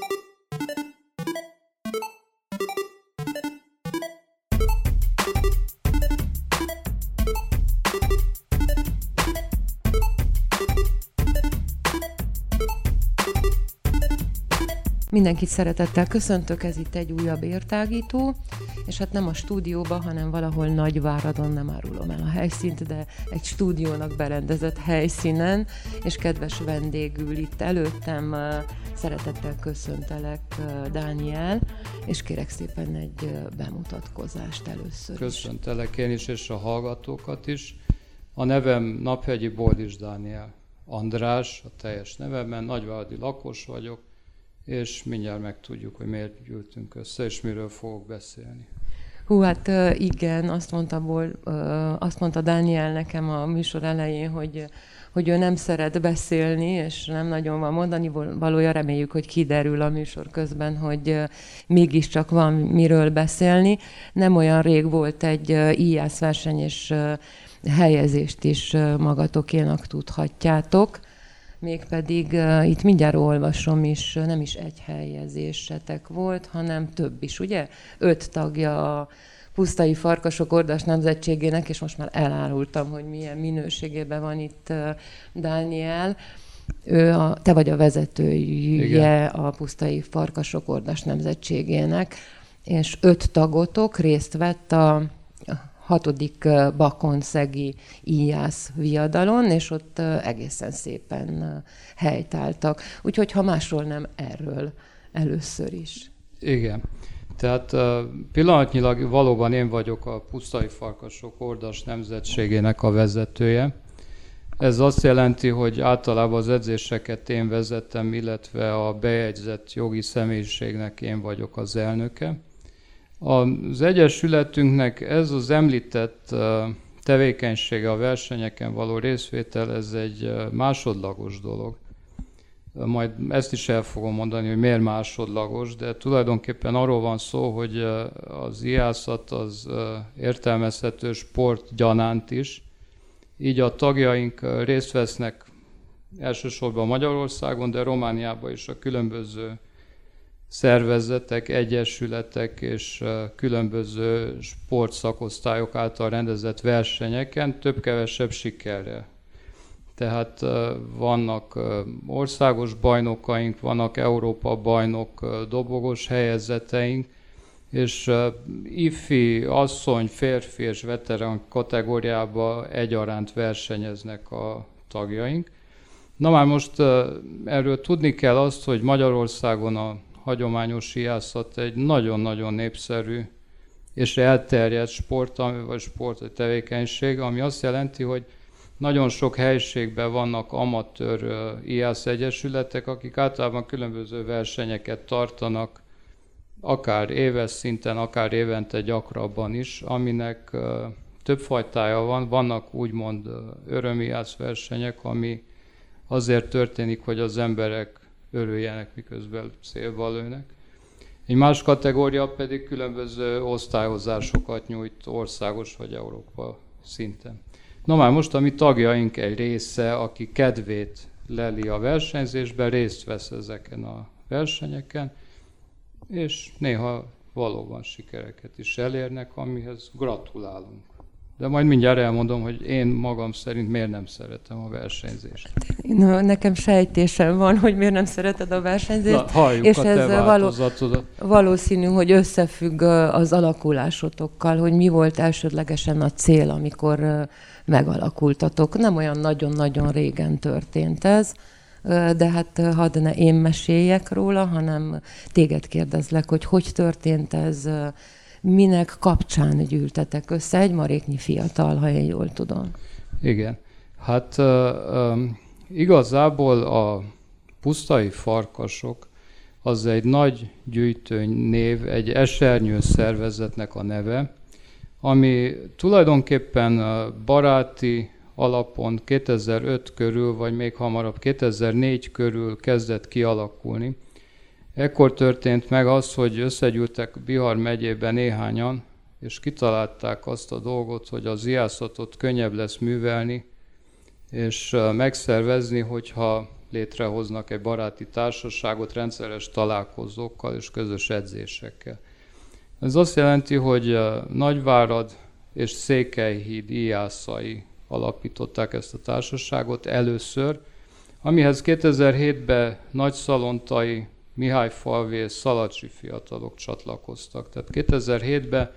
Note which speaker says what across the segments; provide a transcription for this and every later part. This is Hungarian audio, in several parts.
Speaker 1: thank you Mindenkit szeretettel köszöntök, ez itt egy újabb értágító, és hát nem a stúdióba, hanem valahol Nagyváradon, nem árulom el a helyszínt, de egy stúdiónak berendezett helyszínen, és kedves vendégül itt előttem szeretettel köszöntelek Dániel, és kérek szépen egy bemutatkozást először
Speaker 2: Köszöntelek én is, és a hallgatókat is. A nevem Naphegyi Boldis Dániel András, a teljes nevemben, nagyváradi lakos vagyok, és mindjárt megtudjuk, hogy miért gyűltünk össze, és miről fogok beszélni.
Speaker 1: Hú, hát igen, azt mondta, azt mondta Dániel nekem a műsor elején, hogy, hogy ő nem szeret beszélni, és nem nagyon van mondani valója. Reméljük, hogy kiderül a műsor közben, hogy mégiscsak van miről beszélni. Nem olyan rég volt egy IASZ verseny, és helyezést is magatokénak tudhatjátok mégpedig uh, itt mindjárt olvasom is, nem is egy helyezésetek volt, hanem több is, ugye? Öt tagja a pusztai farkasok ordas nemzetségének, és most már elárultam, hogy milyen minőségében van itt uh, Dániel. Ő a, te vagy a vezetője Igen. a pusztai farkasok ordas nemzetségének, és öt tagotok részt vett a hatodik Bakonszegi íjász viadalon, és ott egészen szépen helytáltak. Úgyhogy ha másról nem, erről először is.
Speaker 2: Igen. Tehát pillanatnyilag valóban én vagyok a Pusztai Farkasok Ordas Nemzetségének a vezetője. Ez azt jelenti, hogy általában az edzéseket én vezettem, illetve a bejegyzett jogi személyiségnek én vagyok az elnöke. Az Egyesületünknek ez az említett tevékenysége a versenyeken való részvétel, ez egy másodlagos dolog. Majd ezt is el fogom mondani, hogy miért másodlagos, de tulajdonképpen arról van szó, hogy az iászat az értelmezhető sport gyanánt is, így a tagjaink részt vesznek elsősorban Magyarországon, de Romániában is a különböző szervezetek, egyesületek és különböző sportszakosztályok által rendezett versenyeken több-kevesebb sikerrel. Tehát vannak országos bajnokaink, vannak Európa bajnok dobogos helyezeteink, és ifi, asszony, férfi és veterán kategóriába egyaránt versenyeznek a tagjaink. Na már most erről tudni kell azt, hogy Magyarországon a hagyományos siászat egy nagyon-nagyon népszerű és elterjedt sport, vagy sport tevékenység, ami azt jelenti, hogy nagyon sok helyiségben vannak amatőr IASZ egyesületek, akik általában különböző versenyeket tartanak, akár éves szinten, akár évente gyakrabban is, aminek több fajtája van. Vannak úgymond örömiász versenyek, ami azért történik, hogy az emberek örüljenek, miközben szélba lőnek. Egy más kategória pedig különböző osztályozásokat nyújt országos vagy Európa szinten. Na már most a mi tagjaink egy része, aki kedvét leli a versenyzésben, részt vesz ezeken a versenyeken, és néha valóban sikereket is elérnek, amihez gratulálunk. De majd mindjárt elmondom, hogy én magam szerint miért nem szeretem a versenyzést.
Speaker 1: Na, nekem sejtésem van, hogy miért nem szereted a versenyzést.
Speaker 2: Na, és a ez való,
Speaker 1: valószínű, hogy összefügg az alakulásotokkal, hogy mi volt elsődlegesen a cél, amikor megalakultatok. Nem olyan nagyon-nagyon régen történt ez, de hát hadd ne én meséljek róla, hanem téged kérdezlek, hogy hogy történt ez, minek kapcsán gyűltetek össze egy maréknyi fiatal, ha én jól tudom.
Speaker 2: Igen. Hát igazából a pusztai farkasok az egy nagy gyűjtőny név, egy esernyő szervezetnek a neve, ami tulajdonképpen baráti alapon 2005 körül, vagy még hamarabb 2004 körül kezdett kialakulni. Ekkor történt meg az, hogy összegyűltek Bihar megyében néhányan, és kitalálták azt a dolgot, hogy az iászatot könnyebb lesz művelni, és megszervezni, hogyha létrehoznak egy baráti társaságot rendszeres találkozókkal és közös edzésekkel. Ez azt jelenti, hogy Nagyvárad és Székelyhíd íjászai alapították ezt a társaságot először, amihez 2007-ben Nagyszalontai, Mihály Falvi és Szalacsi fiatalok csatlakoztak. Tehát 2007-ben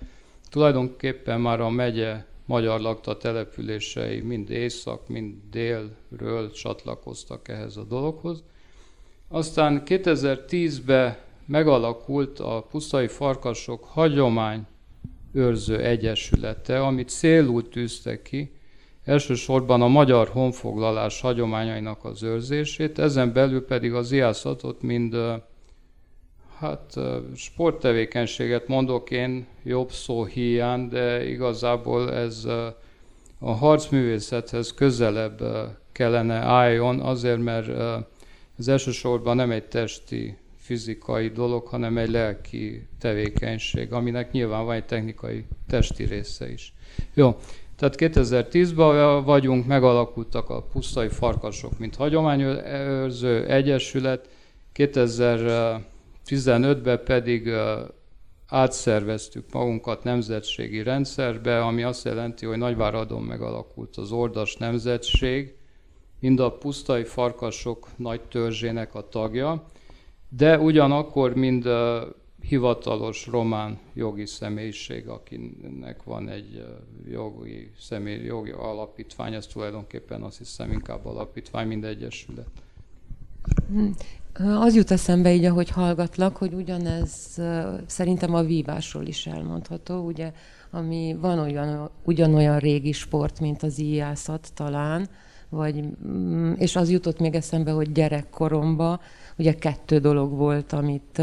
Speaker 2: tulajdonképpen már a megye magyar lakta települései mind észak, mind délről csatlakoztak ehhez a dologhoz. Aztán 2010-ben megalakult a Pusztai Farkasok Hagyomány Őrző Egyesülete, amit célul tűzte ki, elsősorban a magyar honfoglalás hagyományainak az őrzését, ezen belül pedig az iászatot mind hát sporttevékenységet mondok én jobb szó hiány, de igazából ez a harcművészethez közelebb kellene álljon, azért mert ez elsősorban nem egy testi, fizikai dolog, hanem egy lelki tevékenység, aminek nyilván van egy technikai testi része is. Jó, tehát 2010-ben vagyunk, megalakultak a pusztai farkasok, mint hagyományőrző egyesület, 2015-ben pedig átszerveztük magunkat nemzetségi rendszerbe, ami azt jelenti, hogy Nagyváradon megalakult az Ordas Nemzetség, mind a pusztai farkasok nagy törzsének a tagja, de ugyanakkor mind hivatalos román jogi személyiség, akinek van egy jogi, személy, jogi alapítvány, ez tulajdonképpen azt hiszem inkább alapítvány, mint egyesület.
Speaker 1: Az jut eszembe így, ahogy hallgatlak, hogy ugyanez szerintem a vívásról is elmondható, ugye, ami van olyan, ugyanolyan régi sport, mint az íjászat talán, vagy, mm, és az jutott még eszembe, hogy gyerekkoromban ugye kettő dolog volt, amit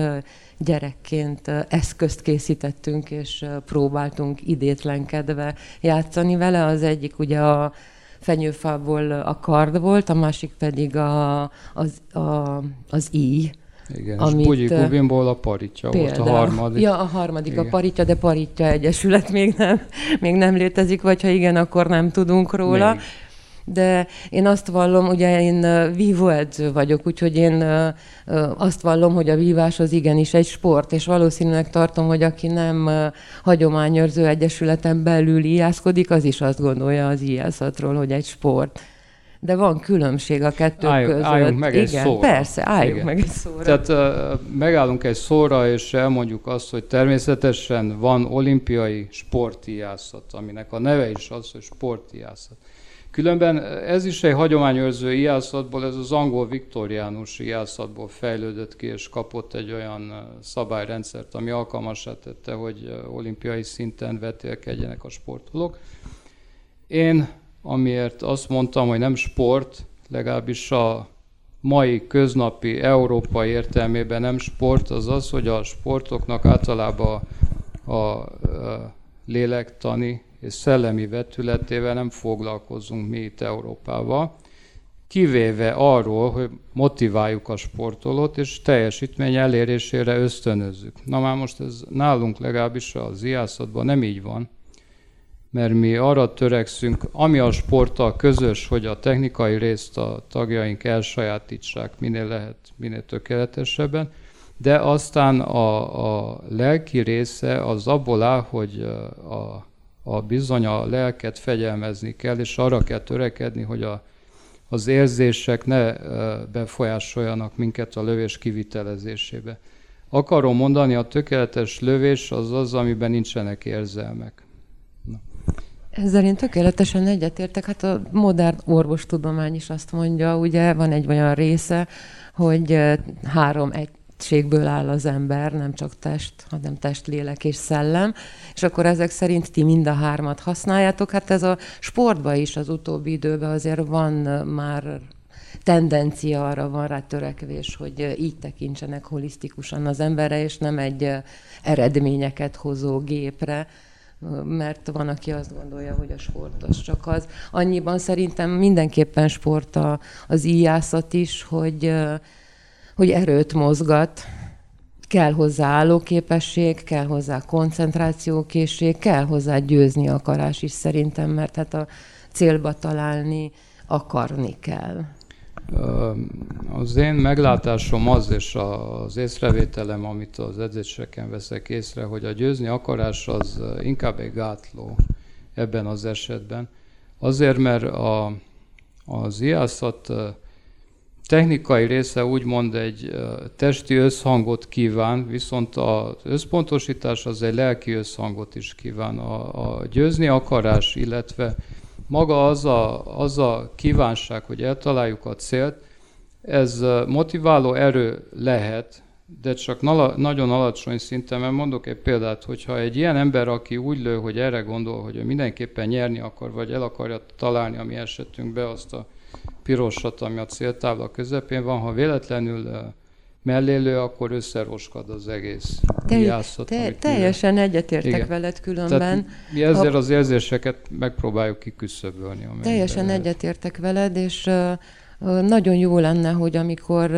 Speaker 1: gyerekként eszközt készítettünk, és próbáltunk idétlenkedve játszani vele. Az egyik ugye a fenyőfából a kard volt, a másik pedig a, az, a, az íj.
Speaker 2: Igen, amit, és Bugyi Gubinból a paritja például, volt a harmadik.
Speaker 1: Ja, a harmadik igen. a paritja, de paritja egyesület még nem, még nem létezik, vagy ha igen, akkor nem tudunk róla. Még de én azt vallom, ugye én vívóedző vagyok, úgyhogy én azt vallom, hogy a vívás az igenis egy sport, és valószínűleg tartom, hogy aki nem hagyományőrző egyesületen belül ijászkodik, az is azt gondolja az ijászatról, hogy egy sport. De van különbség a kettő
Speaker 2: álljunk,
Speaker 1: között.
Speaker 2: Álljunk meg
Speaker 1: Igen,
Speaker 2: egy szóra.
Speaker 1: persze, álljunk Igen. meg egy szóra.
Speaker 2: Tehát uh, megállunk egy szóra, és elmondjuk azt, hogy természetesen van olimpiai sportiászat, aminek a neve is az, hogy sportiászat. Különben ez is egy hagyományőrző ijászatból, ez az angol viktoriánus ijászatból fejlődött ki, és kapott egy olyan szabályrendszert, ami alkalmasá tette, hogy olimpiai szinten vetélkedjenek a sportolók. Én, amiért azt mondtam, hogy nem sport, legalábbis a mai köznapi európai értelmében nem sport, az az, hogy a sportoknak általában a, a lélektani és szellemi vetületével nem foglalkozunk mi itt Európával, kivéve arról, hogy motiváljuk a sportolót, és teljesítmény elérésére ösztönözzük. Na már most ez nálunk legalábbis az iászatban nem így van, mert mi arra törekszünk, ami a sporttal közös, hogy a technikai részt a tagjaink elsajátítsák minél lehet, minél tökéletesebben, de aztán a, a lelki része az abból áll, hogy a a bizony a lelket fegyelmezni kell, és arra kell törekedni, hogy a, az érzések ne befolyásoljanak minket a lövés kivitelezésébe. Akarom mondani, a tökéletes lövés az az, amiben nincsenek érzelmek.
Speaker 1: Na. Ezzel én tökéletesen egyetértek. Hát a modern orvostudomány is azt mondja, ugye van egy olyan része, hogy három egy egységből áll az ember, nem csak test, hanem test, lélek és szellem, és akkor ezek szerint ti mind a hármat használjátok. Hát ez a sportban is az utóbbi időben azért van már tendencia arra, van rá törekvés, hogy így tekintsenek holisztikusan az emberre, és nem egy eredményeket hozó gépre, mert van, aki azt gondolja, hogy a sport az csak az. Annyiban szerintem mindenképpen sport az íjászat is, hogy hogy erőt mozgat, kell hozzá állóképesség, kell hozzá koncentrációkészség, kell hozzá győzni akarás is szerintem, mert hát a célba találni akarni kell.
Speaker 2: Az én meglátásom az, és az észrevételem, amit az edzéseken veszek észre, hogy a győzni akarás az inkább egy gátló ebben az esetben. Azért, mert a, az iászat technikai része úgymond egy testi összhangot kíván, viszont az összpontosítás az egy lelki összhangot is kíván. A, a győzni akarás, illetve maga az a, az a kívánság, hogy eltaláljuk a célt, ez motiváló erő lehet, de csak nala, nagyon alacsony szinten, mert mondok egy példát, hogyha egy ilyen ember, aki úgy lő, hogy erre gondol, hogy ő mindenképpen nyerni akar, vagy el akarja találni a mi esetünkbe azt a pirosat, ami a céltábla közepén van, ha véletlenül mellélő, akkor összeroskad az egész
Speaker 1: te, jászat, te, Teljesen egyetértek Igen. veled különben. Tehát
Speaker 2: mi ezzel ha, az érzéseket megpróbáljuk kiküszöbölni.
Speaker 1: Teljesen lehet. egyetértek veled, és uh, nagyon jó lenne, hogy amikor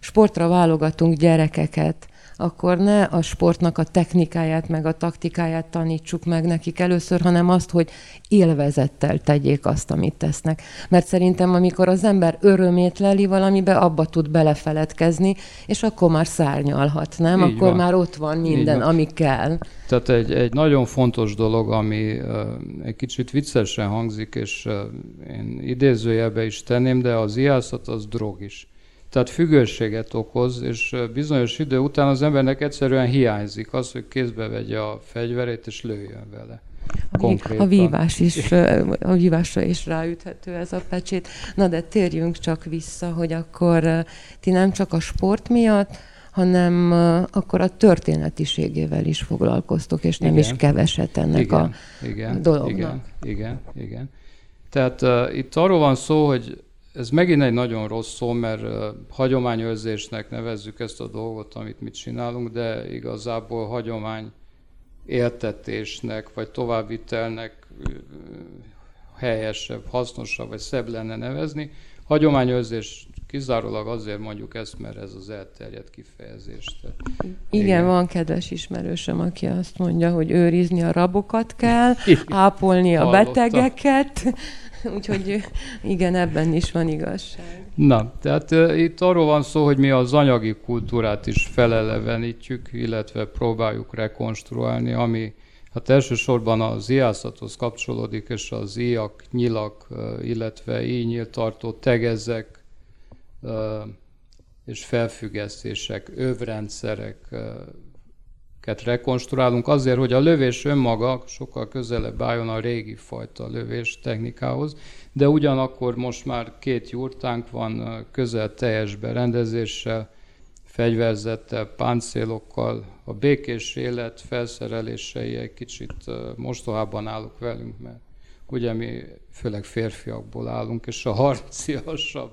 Speaker 1: sportra válogatunk gyerekeket, akkor ne a sportnak a technikáját, meg a taktikáját tanítsuk meg nekik először, hanem azt, hogy élvezettel tegyék azt, amit tesznek. Mert szerintem, amikor az ember örömét leli valamibe, abba tud belefeledkezni, és akkor már szárnyalhat, nem? Így akkor van. már ott van minden, ami kell.
Speaker 2: Tehát egy, egy nagyon fontos dolog, ami uh, egy kicsit viccesen hangzik, és uh, én idézőjelbe is tenném, de az iászat az drog is. Tehát függőséget okoz, és bizonyos idő után az embernek egyszerűen hiányzik az, hogy kézbe vegye a fegyverét és lőjön vele.
Speaker 1: Konkrétan. A vívás is, a vívásra is ráüthető ez a pecsét. Na de térjünk csak vissza, hogy akkor ti nem csak a sport miatt, hanem akkor a történetiségével is foglalkoztok, és nem igen. is keveset ennek igen, a igen, dolognak.
Speaker 2: Igen, igen, igen. Tehát uh, itt arról van szó, hogy ez megint egy nagyon rossz szó, mert hagyományőrzésnek nevezzük ezt a dolgot, amit mit csinálunk, de igazából hagyomány éltetésnek, vagy továbbvitelnek helyesebb, hasznosabb, vagy szebb lenne nevezni. Hagyományőrzés kizárólag azért mondjuk ezt, mert ez az elterjedt kifejezés.
Speaker 1: Igen, igen, van kedves ismerősöm, aki azt mondja, hogy őrizni a rabokat kell, ápolni a Hallottam. betegeket, Úgyhogy igen, ebben is van igazság.
Speaker 2: Na, tehát uh, itt arról van szó, hogy mi az anyagi kultúrát is felelevenítjük, illetve próbáljuk rekonstruálni, ami hát elsősorban az iászathoz kapcsolódik, és az íjak, nyilak, illetve íjnyiltartó tegezek, uh, és felfüggesztések, övrendszerek, rekonstruálunk azért, hogy a lövés önmaga sokkal közelebb álljon a régi fajta lövés technikához, de ugyanakkor most már két jurtánk van közel teljes berendezéssel, fegyverzettel, páncélokkal, a békés élet felszerelései egy kicsit mostohában állok velünk, mert ugye mi főleg férfiakból állunk, és a harciasabb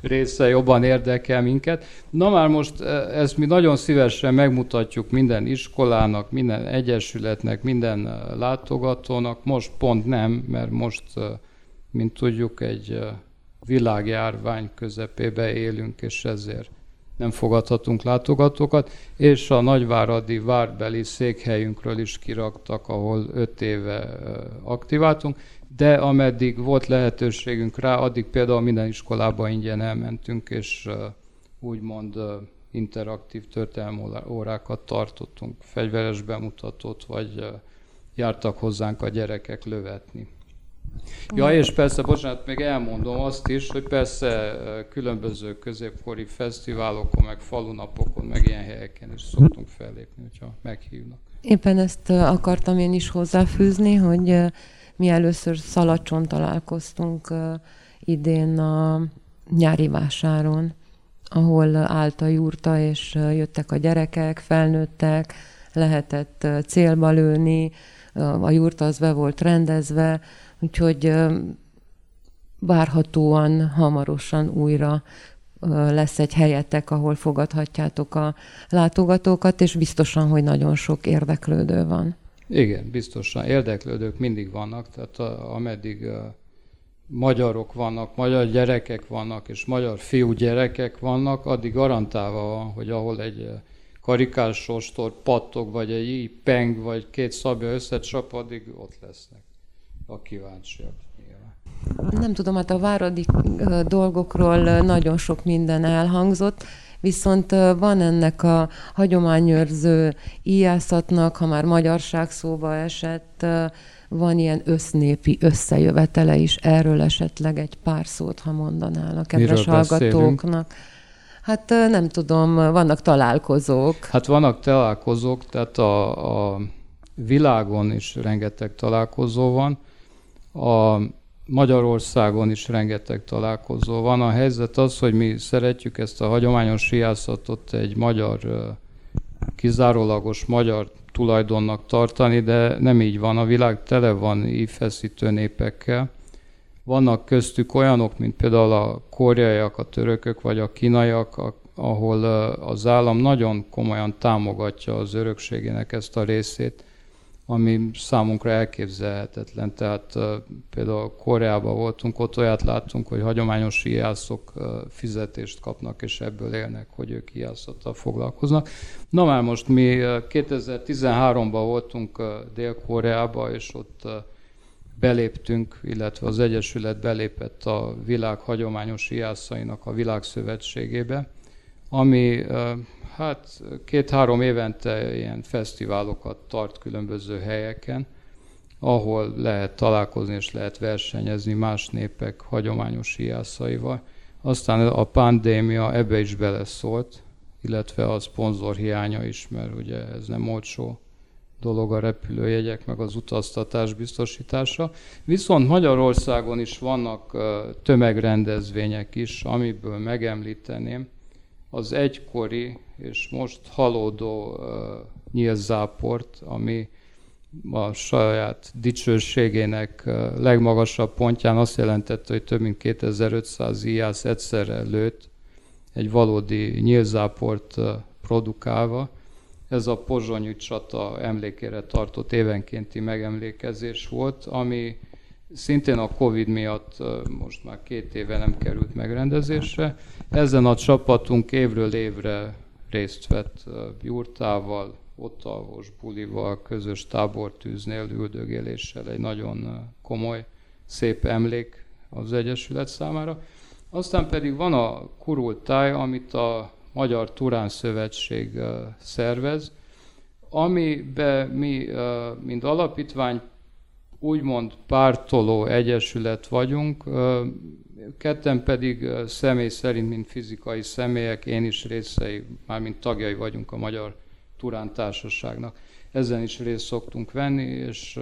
Speaker 2: része jobban érdekel minket. Na már most e, ezt mi nagyon szívesen megmutatjuk minden iskolának, minden egyesületnek, minden e, látogatónak, most pont nem, mert most, e, mint tudjuk, egy világjárvány közepébe élünk, és ezért nem fogadhatunk látogatókat, és a nagyváradi várbeli székhelyünkről is kiraktak, ahol öt éve aktiváltunk, de ameddig volt lehetőségünk rá, addig például minden iskolába ingyen elmentünk, és úgymond interaktív történelmi órákat tartottunk, fegyveres bemutatót, vagy jártak hozzánk a gyerekek lövetni. Ja, és persze, bocsánat, még elmondom azt is, hogy persze különböző középkori fesztiválokon, meg falunapokon, meg ilyen helyeken is szoktunk fellépni, hogyha meghívnak.
Speaker 1: Éppen ezt akartam én is hozzáfűzni, hogy mi először Szalacson találkoztunk idén a nyári vásáron, ahol állt a jurta, és jöttek a gyerekek, felnőttek, lehetett célba lőni, a jurta az be volt rendezve, úgyhogy várhatóan hamarosan újra lesz egy helyetek, ahol fogadhatjátok a látogatókat, és biztosan, hogy nagyon sok érdeklődő van.
Speaker 2: Igen, biztosan. Érdeklődők mindig vannak, tehát a, ameddig a magyarok vannak, magyar gyerekek vannak, és magyar fiú gyerekek vannak, addig garantálva van, hogy ahol egy karikás sostor pattog, vagy egy peng, vagy két szabja összecsap, addig ott lesznek a kíváncsiak.
Speaker 1: Nem tudom, hát a váradi dolgokról nagyon sok minden elhangzott, viszont van ennek a hagyományőrző íjászatnak, ha már magyarság szóba esett, van ilyen össznépi összejövetele is, erről esetleg egy pár szót, ha mondanál a kedves Miről hallgatóknak. Beszélünk? Hát nem tudom, vannak találkozók.
Speaker 2: Hát vannak találkozók, tehát a, a világon is rengeteg találkozó van, a Magyarországon is rengeteg találkozó van. A helyzet az, hogy mi szeretjük ezt a hagyományos siászatot egy magyar, kizárólagos magyar tulajdonnak tartani, de nem így van. A világ tele van ívfeszítő népekkel. Vannak köztük olyanok, mint például a koreaiak, a törökök vagy a kínaiak, ahol az állam nagyon komolyan támogatja az örökségének ezt a részét ami számunkra elképzelhetetlen. Tehát például Koreában voltunk, ott olyat láttunk, hogy hagyományos ijászok fizetést kapnak, és ebből élnek, hogy ők ijászattal foglalkoznak. Na már most mi 2013-ban voltunk Dél-Koreába, és ott beléptünk, illetve az Egyesület belépett a világ hagyományos ijászainak a világszövetségébe, ami Hát két-három évente ilyen fesztiválokat tart különböző helyeken, ahol lehet találkozni és lehet versenyezni más népek hagyományos hiászaival. Aztán a pandémia ebbe is beleszólt, illetve a szponzor hiánya is, mert ugye ez nem olcsó dolog a repülőjegyek, meg az utaztatás biztosítása. Viszont Magyarországon is vannak tömegrendezvények is, amiből megemlíteném az egykori és most halódó nyílzáport, ami a saját dicsőségének legmagasabb pontján azt jelentette, hogy több mint 2500 íjász egyszerre lőtt egy valódi nyílzáport produkálva. Ez a pozsonyű csata emlékére tartott évenkénti megemlékezés volt, ami szintén a Covid miatt most már két éve nem került megrendezésre. Ezen a csapatunk évről évre részt vett jurtával, ott alvos bulival, közös tábortűznél, üldögéléssel egy nagyon komoly, szép emlék az Egyesület számára. Aztán pedig van a kurultáj, amit a Magyar Turán Szövetség szervez, amiben mi, mint alapítvány, úgymond pártoló egyesület vagyunk, ketten pedig személy szerint, mint fizikai személyek, én is részei, mármint tagjai vagyunk a Magyar Turán Társaságnak. Ezen is részt szoktunk venni, és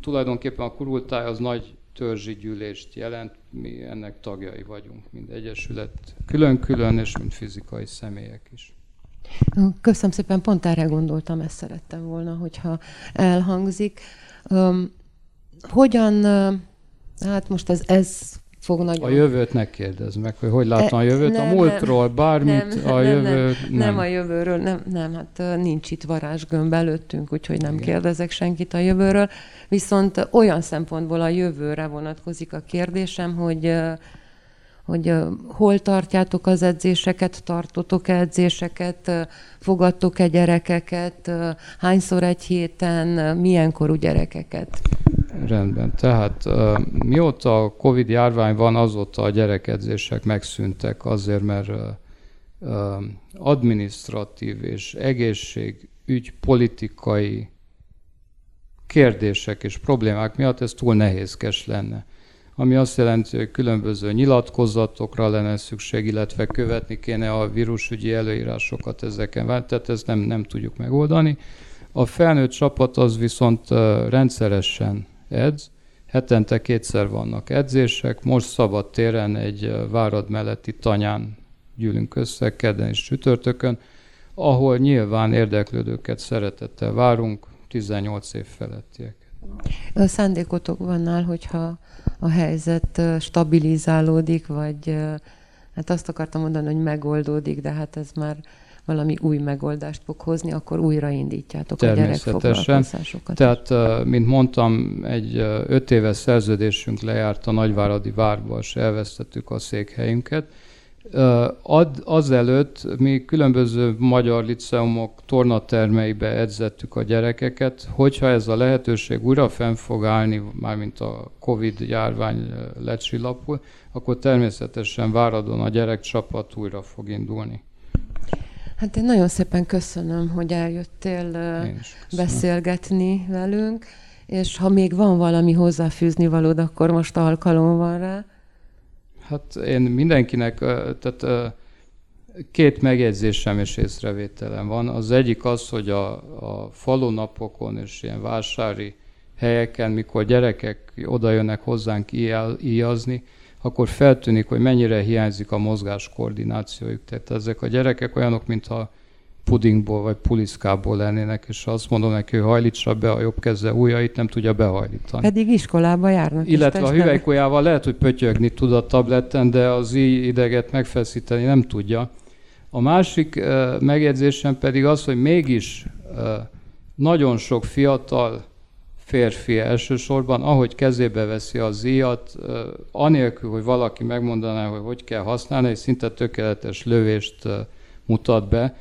Speaker 2: tulajdonképpen a kurultáj az nagy törzsi gyűlést jelent, mi ennek tagjai vagyunk, mint egyesület, külön-külön, és mint fizikai személyek is.
Speaker 1: Köszönöm szépen, pont erre gondoltam, ezt szerettem volna, hogyha elhangzik. Um, hogyan, hát most ez, ez fog nagyon...
Speaker 2: A jövőt ne kérdezz meg, hogy hogy látom a jövőt, nem, a múltról, bármit,
Speaker 1: nem,
Speaker 2: a jövőt
Speaker 1: nem, nem. Nem a jövőről, nem, nem, hát nincs itt varázsgömb előttünk, úgyhogy nem Igen. kérdezek senkit a jövőről. Viszont olyan szempontból a jövőre vonatkozik a kérdésem, hogy hogy hol tartjátok az edzéseket, tartotok edzéseket, fogadtok-e gyerekeket, hányszor egy héten, milyen korú gyerekeket?
Speaker 2: Rendben. Tehát mióta a Covid járvány van, azóta a gyerekedzések megszűntek azért, mert administratív és egészségügy politikai kérdések és problémák miatt ez túl nehézkes lenne ami azt jelenti, hogy különböző nyilatkozatokra lenne szükség, illetve követni kéne a vírusügyi előírásokat ezeken, tehát ezt nem, nem tudjuk megoldani. A felnőtt csapat az viszont rendszeresen edz, hetente kétszer vannak edzések, most szabad téren egy várad melletti tanyán gyűlünk össze, kedden és csütörtökön, ahol nyilván érdeklődőket szeretettel várunk, 18 év felettiek.
Speaker 1: A szándékotok vannál, hogyha a helyzet stabilizálódik, vagy hát azt akartam mondani, hogy megoldódik, de hát ez már valami új megoldást fog hozni, akkor újraindítjátok a gyerekfoglalkozásokat.
Speaker 2: Tehát, mint mondtam, egy öt éves szerződésünk lejárt a Nagyváradi Várba, és elvesztettük a székhelyünket. Ad, azelőtt mi különböző magyar liceumok tornatermeibe edzettük a gyerekeket, hogyha ez a lehetőség újra fenn fog állni, mármint a Covid járvány lecsillapul, akkor természetesen váradon a gyerekcsapat újra fog indulni.
Speaker 1: Hát én nagyon szépen köszönöm, hogy eljöttél beszélgetni velünk, és ha még van valami hozzáfűzni valód, akkor most alkalom van rá.
Speaker 2: Hát én mindenkinek, tehát két megjegyzésem és észrevételem van. Az egyik az, hogy a, a falunapokon és ilyen vásári helyeken, mikor gyerekek oda jönnek hozzánk íjazni, akkor feltűnik, hogy mennyire hiányzik a mozgás koordinációjuk. Tehát ezek a gyerekek olyanok, mintha pudingból vagy puliszkából lennének, és azt mondom neki, hogy hajlítsa be a jobb keze ujjait, nem tudja behajlítani.
Speaker 1: Pedig iskolába járnak.
Speaker 2: Illetve a hüvelykujjával lehet, hogy pötyögni tud a tabletten, de az így ideget megfeszíteni nem tudja. A másik uh, megjegyzésem pedig az, hogy mégis uh, nagyon sok fiatal férfi elsősorban, ahogy kezébe veszi az íjat, uh, anélkül, hogy valaki megmondaná, hogy hogy kell használni, és szinte tökéletes lövést mutat be,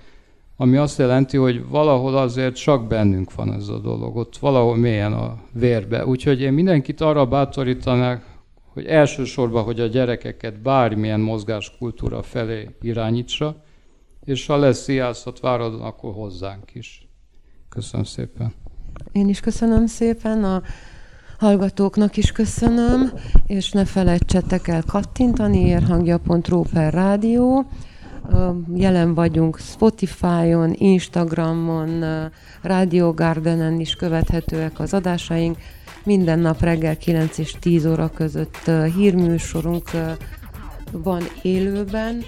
Speaker 2: ami azt jelenti, hogy valahol azért csak bennünk van ez a dolog, ott valahol mélyen a vérbe. Úgyhogy én mindenkit arra bátorítanák, hogy elsősorban, hogy a gyerekeket bármilyen mozgáskultúra felé irányítsa, és ha lesz ijászat váradon, akkor hozzánk is. Köszönöm szépen.
Speaker 1: Én is köszönöm szépen, a hallgatóknak is köszönöm, és ne felejtsetek el kattintani, érhangja.ru per rádió, Jelen vagyunk Spotify-on, Instagramon, Radio Gardenen is követhetőek az adásaink. Minden nap reggel 9 és 10 óra között hírműsorunk van élőben.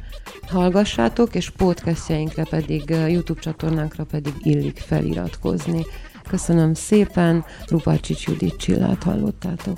Speaker 1: Hallgassátok, és podcastjainkra pedig, YouTube csatornánkra pedig illik feliratkozni. Köszönöm szépen, Lupácsics Judit Csillát hallottátok.